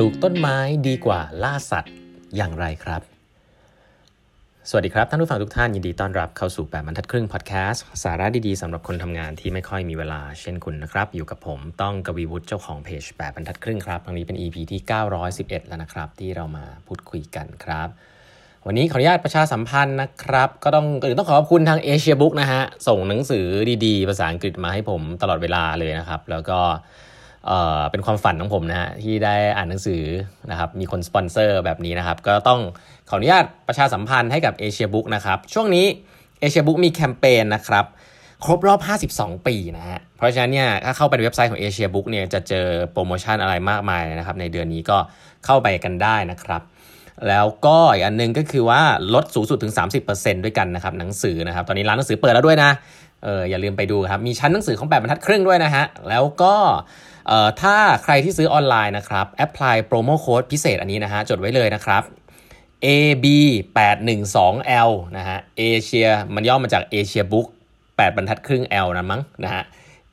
ลูกต้นไม้ดีกว่าล่าสัตว์อย่างไรครับ สวัสดีครับ ท่านผู้ฟังทุกท่านยินดีต้อนรับเข้าสู่แปดบรรทัดครึ่งพอดแคสต์สาระดีๆสำหรับคนทำงานที่ไม่ค่อยมีเวลาเช่นคุณนะครับ อยู่กับผมต้องกวีวุฒิเจ้าของเพจแปดบรรทัดครึ่งครับครั้งนี้เป็น EP ที่ 911 แล้วนะครับ ที่เรามาพูดคุยกันครับวันนี้ขออนุญาตประชาสัมพันธ์นะครับ ก็ต้องก่อนอื่นต้องขอขอบคุณทางเอเชียบุ๊กนะฮะ ส่งหนังสือดีๆ ภาษาอังกฤษมาให้ผมตลอดเวลาเลยนะครับ แล้วก็ เอ่อเป็นความฝันของผมนะฮะที่ได้อ่านหนังสือนะครับมีคนสปอนเซอร์แบบนี้นะครับ ก็ต้องขออนุญาตประชาสัมพันธ์ให้กับเอเชียบุ๊กนะครับ ช่วงนี้เอเชียบุ๊กมีแคมเปญนะครับครบรอบ 52 ปีนะฮะ เพราะฉะนั้นเนี่ยถ้าเข้าไปในเว็บไซต์ของ Asia Book เนี่ยจะเจอโปรโมชั่นอะไรมากมายนะครับ ในเดือนนี้ก็เข้าไปกันได้นะครับ แล้วก็อีกอันหนึงก็คือว่าลดสูงสุดถึง 30%ด้วยกันนะครับ หนังสือนะครับ ตอนนี้ร้านหนังสือเปิดแล้วด้วยนะ เอออย่าลืมไปดูครับ มีชั้นหนังสือของ 8บรรทัดครึ่งด้วยนะฮะ แล้วก็ ถ้าใครที่ซื้อออนไลน์นะครับแอปพลายโปรโมโค้ดพิเศษอันนี้นะฮะจดไว้เลยนะครับ AB 8 1 2 L นะฮะเอเชียมันย่อมาจากเอเชียบุ๊ก8บรรทัดครึ่ง L นะมั้งนะฮะ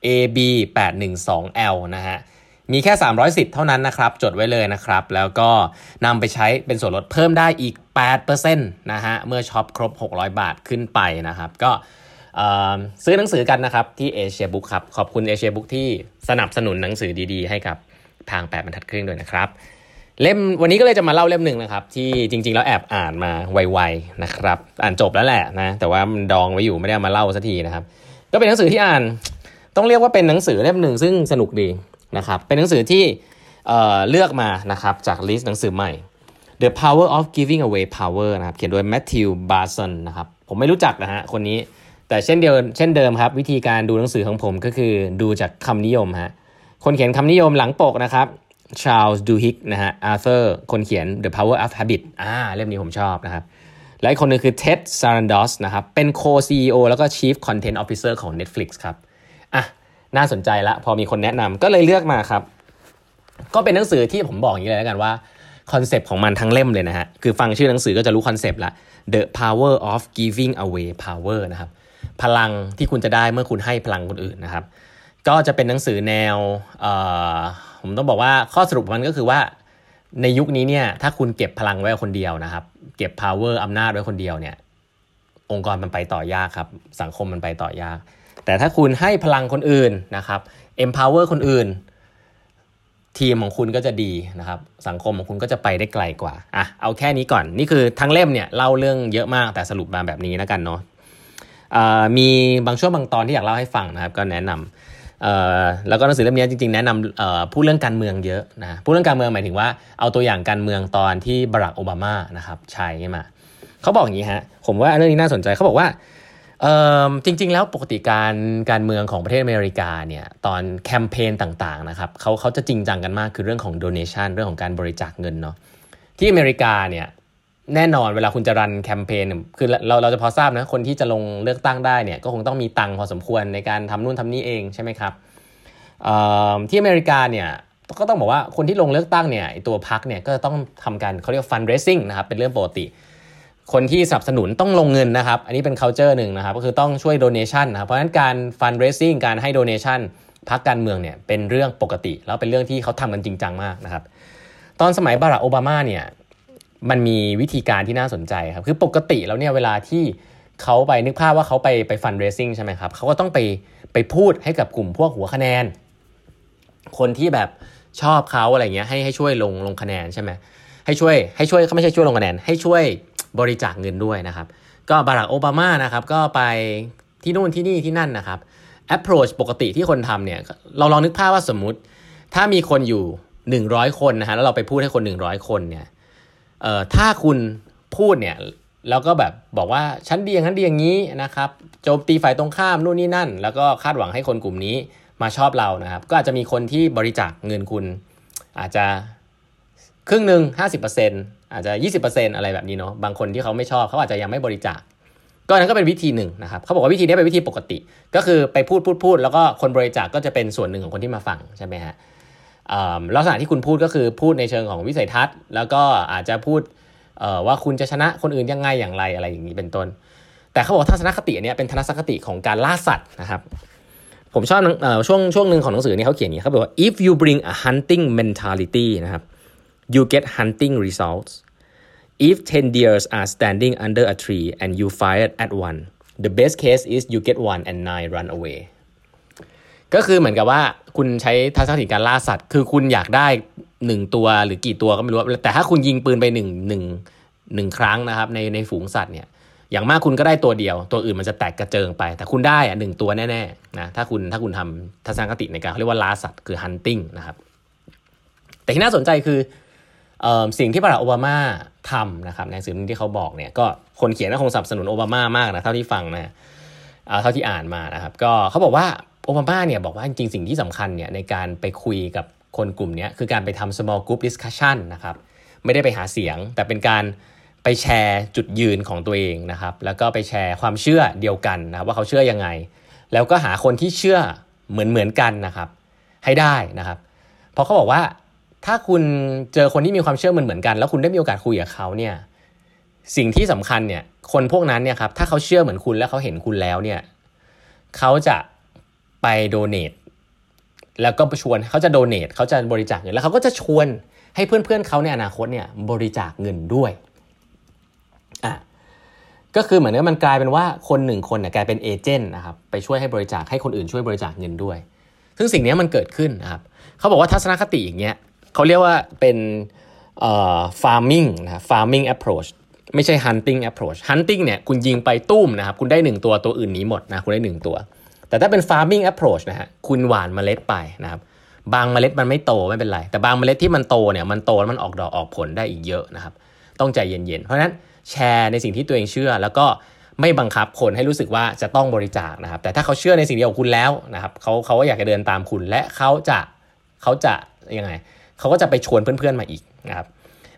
AB 8 1 2 L นะฮะมีแค่300สิทธิ์เท่านั้นนะครับ จดไว้เลยนะครับ แล้วก็นำไปใช้เป็นส่วนลดเพิ่มได้อีก 8%นะฮะ เมื่อช็อปครบ 600 บาทขึ้นไปนะครับ ก็ ซื้อหนังสือกันนะครับที่เอเชียบุ๊กครับ ขอบคุณเอเชียบุ๊กที่สนับสนุนหนังสือดีๆ ให้กับทาง8บรรทัดครึ่งด้วยนะครับ เล่มวันนี้ก็เลยจะมาเล่าเล่มหนึ่งนะครับ ที่จริง ๆ แล้วแอบอ่านมาไวๆนะครับ อ่านจบแล้วแหละนะ แต่ว่ามันดองไว้อยู่ไม่ได้มาเล่าสักทีนะครับ ก็เป็นหนังสือที่อ่านต้องเรียกว่าเป็นหนังสือเล่มหนึ่งซึ่งสนุกดีนะครับ เป็นหนังสือที่เเลือกมานะครับจากลิสต์หนังสือใหม่ The Power of Giving Away Power นะครับ เขียนโดย Matthew Barson นะครับ ผมไม่รู้จักนะฮะคนนี้ แต่เช่นเดียวเช่นเดิมครับ วิธีการดูหนังสือของผมก็คือดูจากคำนิยมฮะคนเขียนคำนิยมหลังปกนะครับ Charles Duhigg นะฮะ Arthur คนเขียน The Power of Habit อ่าเล่มนี้ผมชอบนะครับ และอีกคนหนึงคือ Ted Sarandos นะครับ เป็น Co-CEO แล้วก็ Chief Content Officer ของ Netflix ครับอะน่าสนใจละพอมีคนแนะนำก็เลยเลือกมาครับ ก็เป็นหนังสือที่ผมบอกอย่างนี้เลยแล้วกันว่า concept ของมันทั้งเล่มเลยนะฮะ คือฟังชื่อหนังสือก็จะรู้ concept ละ The Power of Giving Away Power นะครับ พลังที่คุณจะได้เมื่อคุณให้พลังคนอื่นนะครับ ก็จะเป็นหนังสือแนวเอ่อผมต้องบอกว่าข้อสรุปมันก็คือว่าในยุคนี้เนี่ยถ้าคุณเก็บพลังไว้คนเดียวนะครับ เก็บ power อำนาจไว้คนเดียวเนี่ย องค์กรมันไปต่อยากครับ สังคมมันไปต่อยาก แต่ถ้าคุณให้พลังคนอื่นนะครับ empower คนอื่น ทีมของคุณก็จะดีนะครับ สังคมของคุณก็จะไปได้ไกลกว่าอะเอาแค่นี้ก่อนนี่คือทั้งเล่มเนี่ยเล่าเรื่องเยอะมากแต่สรุปมาแบบนี้แล้วกันเนาะ มีบางช่วงบางตอนที่อยากเล่าให้ฟังนะครับก็แนะนำแล้วก็หนังสือเล่มนี้จริงๆแนะนำพูดเรื่องการเมืองเยอะนะพูดเรื่องการเมืองหมายถึงว่าเอาตัวอย่างการเมืองตอนที่บารักโอบามานะครับใช้มาเขาบอกอย่างนี้ฮะผมว่าเรื่องนี้น่าสนใจเขาบอกว่าจริงๆ แล้วปกติการการเมืองของประเทศอเมริกาเนี่ยตอนแคมเปญต่างๆนะครับเขาเขาจะจริงจังกันมากคือเรื่องของ donation เรื่องของการบริจาคเงินเนาะที่อเมริกาเนี่ย แน่นอนเวลาคุณจะรันแคมเปญคือเราเราจะพอทราบนะคนที่จะลงเลือกตั้งได้เนี่ยก็คงต้องมีตังค์พอสมควรในการทำนู่นทำนี่เองใช่ไหมครับที่อเมริกาเนี่ยก็ต้องบอกว่าคนที่ลงเลือกตั้งเนี่ยตัวพรรคเนี่ยก็ต้องทำการเขาเรียก fundraising นะครับเป็นเรื่องปกติ คนที่สนับสนุนต้องลงเงินนะครับ อันนี้เป็น culture หนึ่งนะครับก็คือต้องช่วย donation นะครับเพราะฉะนั้นการ fundraising การให้ donation พักการเมืองเนี่ยเป็นเรื่องปกติ แล้วเป็นเรื่องที่เขาทำกันจริงจังมากนะครับตอนสมัยบารักโอบามาเนี่ย มันมีวิธีการที่น่าสนใจครับ คือปกติแล้วเนี่ยเวลาที่เขาไปนึกภาพว่าเขาไปไป fundraising ใช่ไหมครับเขาก็ต้องไปไปพูดให้กับกลุ่มพวกหัวคะแนน คนที่แบบชอบเขาอะไรเงี้ยให้ให้ช่วยลงลงคะแนนใช่ไหมให้ช่วยให้ช่วยเขาไม่ใช่ช่วยลงคะแนน ให้ช่วยบริจาคเงินด้วยนะครับ ก็บารักโอบามานะครับก็ไปที่นู่นที่นี่ที่นั่นนะครับ approach ปกติที่คนทำเนี่ยเราลองนึกภาพว่าสมมุติ ถ้ามีคนอยู่ 100 คนนะฮะแล้วเราไปพูดให้คน 100 คนเนี่ย เอ่อถ้าคุณพูดเนี่ยแล้วก็แบบบอกว่าฉันดีอย่างนั้นดีอย่างนี้นะครับโจมตีฝ่ายตรงข้ามนู่นนี่นั่น แล้วก็คาดหวังให้คนกลุ่มนี้มาชอบเรานะครับ ก็อาจจะมีคนที่บริจาคเงินคุณ อาจจะครึ่งหนึ่งห้าสิบเปอร์เซ็นอาจจะยี่สิบเปอร์เซ็นอะไรแบบนี้เนาะบางคนที่เขาไม่ชอบเขาอาจจะยังไม่บริจาคก็นั้นก็เป็นวิธีหนึ่งนะครับเขาบอกว่าวิธีนี้เป็นวิธีปกติ ก็คือไปพูดพูดพูดแล้วก็คนบริจาคก็จะเป็นส่วนหนึ่งของคนที่มาฟังใช่ไหมฮะ ลักษณะที่คุณพูดก็คือพูดในเชิงของวิสัยทัศน์ แล้วก็อาจจะพูดว่าคุณจะชนะคนอื่นยังไงอย่างไรอะไรอย่างนี้เป็นต้น แต่เขาบอกทัศนคติอันนี้เป็นทัศนคติของการล่าสัตว์นะครับผมชอบช่วงช่วงหนึ่งของหนังสือนี้เขาเขียนอย่างนี้เขาบอกว่า if you bring a hunting mentality นะครับ you get hunting results if 10 deers are standing under a tree and you fire at one the best case is you get one and nine run away ก็คือเหมือนกับว่าคุณใช้ทักษะถิการล่าสัตว์ คือคุณอยากได้หนึ่งตัวหรือกี่ตัวก็ไม่รู้ แต่ถ้าคุณยิงปืนไปหนึ่งหนึ่งหนึ่งครั้งนะครับ ในในฝูงสัตว์เนี่ย อย่างมากคุณก็ได้ตัวเดียว ตัวอื่นมันจะแตกกระเจิงไป แต่คุณได้อะหนึ่งตัวแน่ๆนะ ถ้าคุณถ้าคุณทำทัศนคติในการเขาเรียกว่าล่าสัตว์คือ hunting นะครับ แต่ที่น่าสนใจคือสิ่งที่บารักโอบามาทำนะครับในสื่อที่เขาบอกเนี่ย ก็คนเขียนก็คงสนับสนุนโอบามามากนะเท่าที่ฟังนะเท่าที่อ่านมานะครับ ก็เขาบอกว่า โอบามาเนี่ยบอกว่าจริงสิ่งที่สำคัญเนี่ยในการไปคุยกับคนกลุ่มนี้คือการไปทำ small group discussion นะครับไม่ได้ไปหาเสียง แต่เป็นการไปแชร์จุดยืนของตัวเองนะครับ แล้วก็ไปแชร์ความเชื่อเดียวกันนะว่าเขาเชื่อยังไง แล้วก็หาคนที่เชื่อเหมือนเหมือนกันนะครับ ให้ได้นะครับ เพราะเขาบอกว่าถ้าคุณเจอคนที่มีความเชื่อเหมือนเหมือนกัน แล้วคุณได้มีโอกาสคุยกับเขาเนี่ยสิ่งที่สำคัญเนี่ยคนพวกนั้นเนี่ยครับถ้าเขาเชื่อเหมือนคุณแล้วเขาเห็นคุณแล้วเนี่ยเขาจะ ไปโดเนทแล้วก็ชวนเขาจะโดเนทเขาจะบริจาคเงินแล้วเขาก็จะชวนให้เพื่อนๆเขาในอนาคตเนี่ยบริจาคเงินด้วยอะก็คือเหมือนกับมันกลายเป็นว่าคนหนึ่งคนเนี่ยกลายเป็นเอเจนต์นะครับไปช่วยให้บริจาคให้คนอื่นช่วยบริจาคเงินด้วย ซึ่งสิ่งนี้มันเกิดขึ้นนะครับเขาบอกว่าทัศนคติอย่างเงี้ยเขาเรียกว่าเป็นเอ่อ farming นะ farming approach ไม่ใช่ hunting approach hunting เนี่ยคุณยิงไปตุ้มนะครับคุณได้หนึ่งตัวตัวอื่นนี้หมดนะคุณได้หนึ่งตัว แต่ถ้าเป็น farming approach นะฮะคุณหว่านเมล็ดไปนะครับ บางเมล็ดมันไม่โตไม่เป็นไร แต่บางเมล็ดที่มันโตเนี่ยมันโตแล้วมันออกดอกออกผลได้อีกเยอะนะครับ ต้องใจเย็นๆ เพราะฉะนั้นแชร์ในสิ่งที่ตัวเองเชื่อ แล้วก็ไม่บังคับคนให้รู้สึกว่าจะต้องบริจาคนะครับ แต่ถ้าเขาเชื่อในสิ่งเดียวกับคุณแล้วนะครับเขาเขาก็อยากจะเดินตามคุณและเขาจะเขาจะยังไงเขาก็จะไปชวนเพื่อนๆมาอีกนะครับ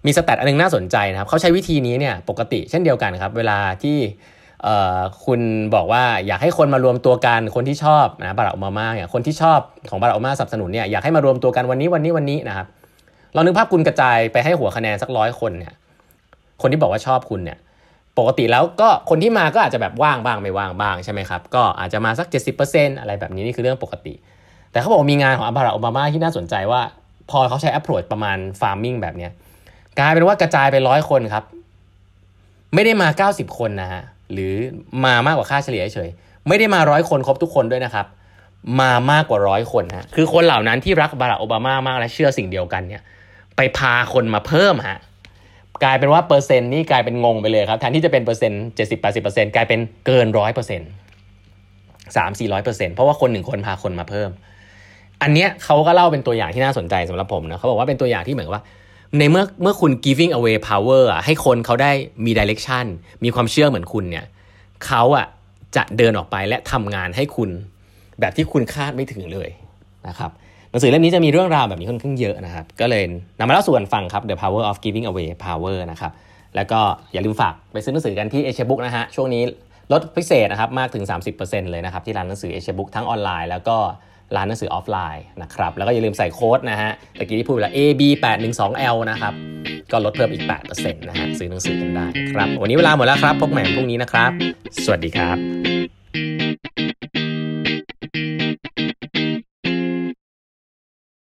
มีสแตทอันนึงน่าสนใจนะครับเขาใช้วิธีนี้เนี่ยปกติเช่นเดียวกันครับเวลาที่ คุณบอกว่าอยากให้คนมารวมตัวกันคนที่ชอบนะบารักโอบามาเนี่ยคนที่ชอบของบารักโอบามาสนับสนุนเนี่ยอยากให้มารวมตัวกันวันนี้วันนี้วันนี้นะครับลองนึกภาพคุณกระจายไปให้หัวคะแนนสักร้อยคนเนี่ยคนที่บอกว่าชอบคุณเนี่ยปกติแล้วก็คนที่มาก็อาจจะแบบว่างบ้างไม่ว่างบ้างใช่ไหมครับก็อาจจะมาสัก 70%อะไรแบบนี้นี่คือเรื่องปกติ แต่เขาบอกมีงานของบารักโอบามาที่น่าสนใจว่า พอเขาใช้ approach ประมาณ farming แบบเนี้ยกลายเป็นว่ากระจายไปร้อยคนครับ ไม่ได้มา 90 คนนะฮะ หรือมามากกว่าค่าเฉลี่ยเฉยไม่ได้มาร้อยคนครบทุกคนด้วยนะครับ มามากกว่าร้อยคนฮะคือคนเหล่านั้นที่รักบารักโอบามามากและเชื่อสิ่งเดียวกันเนี่ย ไปพาคนมาเพิ่มฮะกลายเป็นว่าเปอร์เซ็นต์นี่กลายเป็นงงไปเลยครับแทนที่จะเป็นเปอร์เซ็นต์เจ็ดสิบแปดสิบเปอร์เซ็นต์กลายเป็นเกินร้อยเปอร์เซ็นต์สามสี่ร้อยเปอร์เซ็นต์เพราะว่าคนหนึ่งคนพาคนมาเพิ่ม อันเนี้ยเขาก็เล่าเป็นตัวอย่างที่น่าสนใจสำหรับผมนะเขาบอกว่าเป็นตัวอย่างที่เหมือนว่า ในเมื่อเมื่อคุณ giving away power อะให้คนเขาได้มี direction มีความเชื่อเหมือนคุณเนี่ยเขาอะจะเดินออกไปและทำงานให้คุณแบบที่คุณคาดไม่ถึงเลยนะครับหนังสือเล่มนี้จะมีเรื่องราวแบบนี้ค่อนข้างเยอะนะครับ ก็เลยนำมาเล่าสู่กันฟังครับ The Power of Giving Away Power นะครับแล้วก็อย่าลืมฝากไปซื้อหนังสือกันที่เอเชียบุ๊กนะฮะช่วงนี้ลดพิเศษนะครับมากถึง 30%เลยนะครับที่ร้านหนังสือเอเชียบุ๊กทั้งออนไลน์แล้วก็ ร้านหนังสือออฟไลน์นะครับ แล้วก็อย่าลืมใส่โค้ดนะฮะตะกี้ที่พูดไปแล้ว AB 8 1 2 L นะครับ ก็ลดเพิ่มอีก 8%นะฮะ ซื้อหนังสือกันได้ครับ วันนี้เวลาหมดแล้วครับ พบใหม่พรุ่งนี้นะครับ สวัสดีครับ